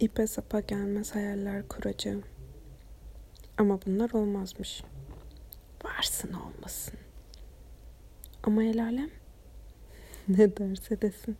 İpe sapa gelmez hayaller kuracağım. Ama bunlar olmazmış. Varsın olmasın. Ama el alem ne derse desin.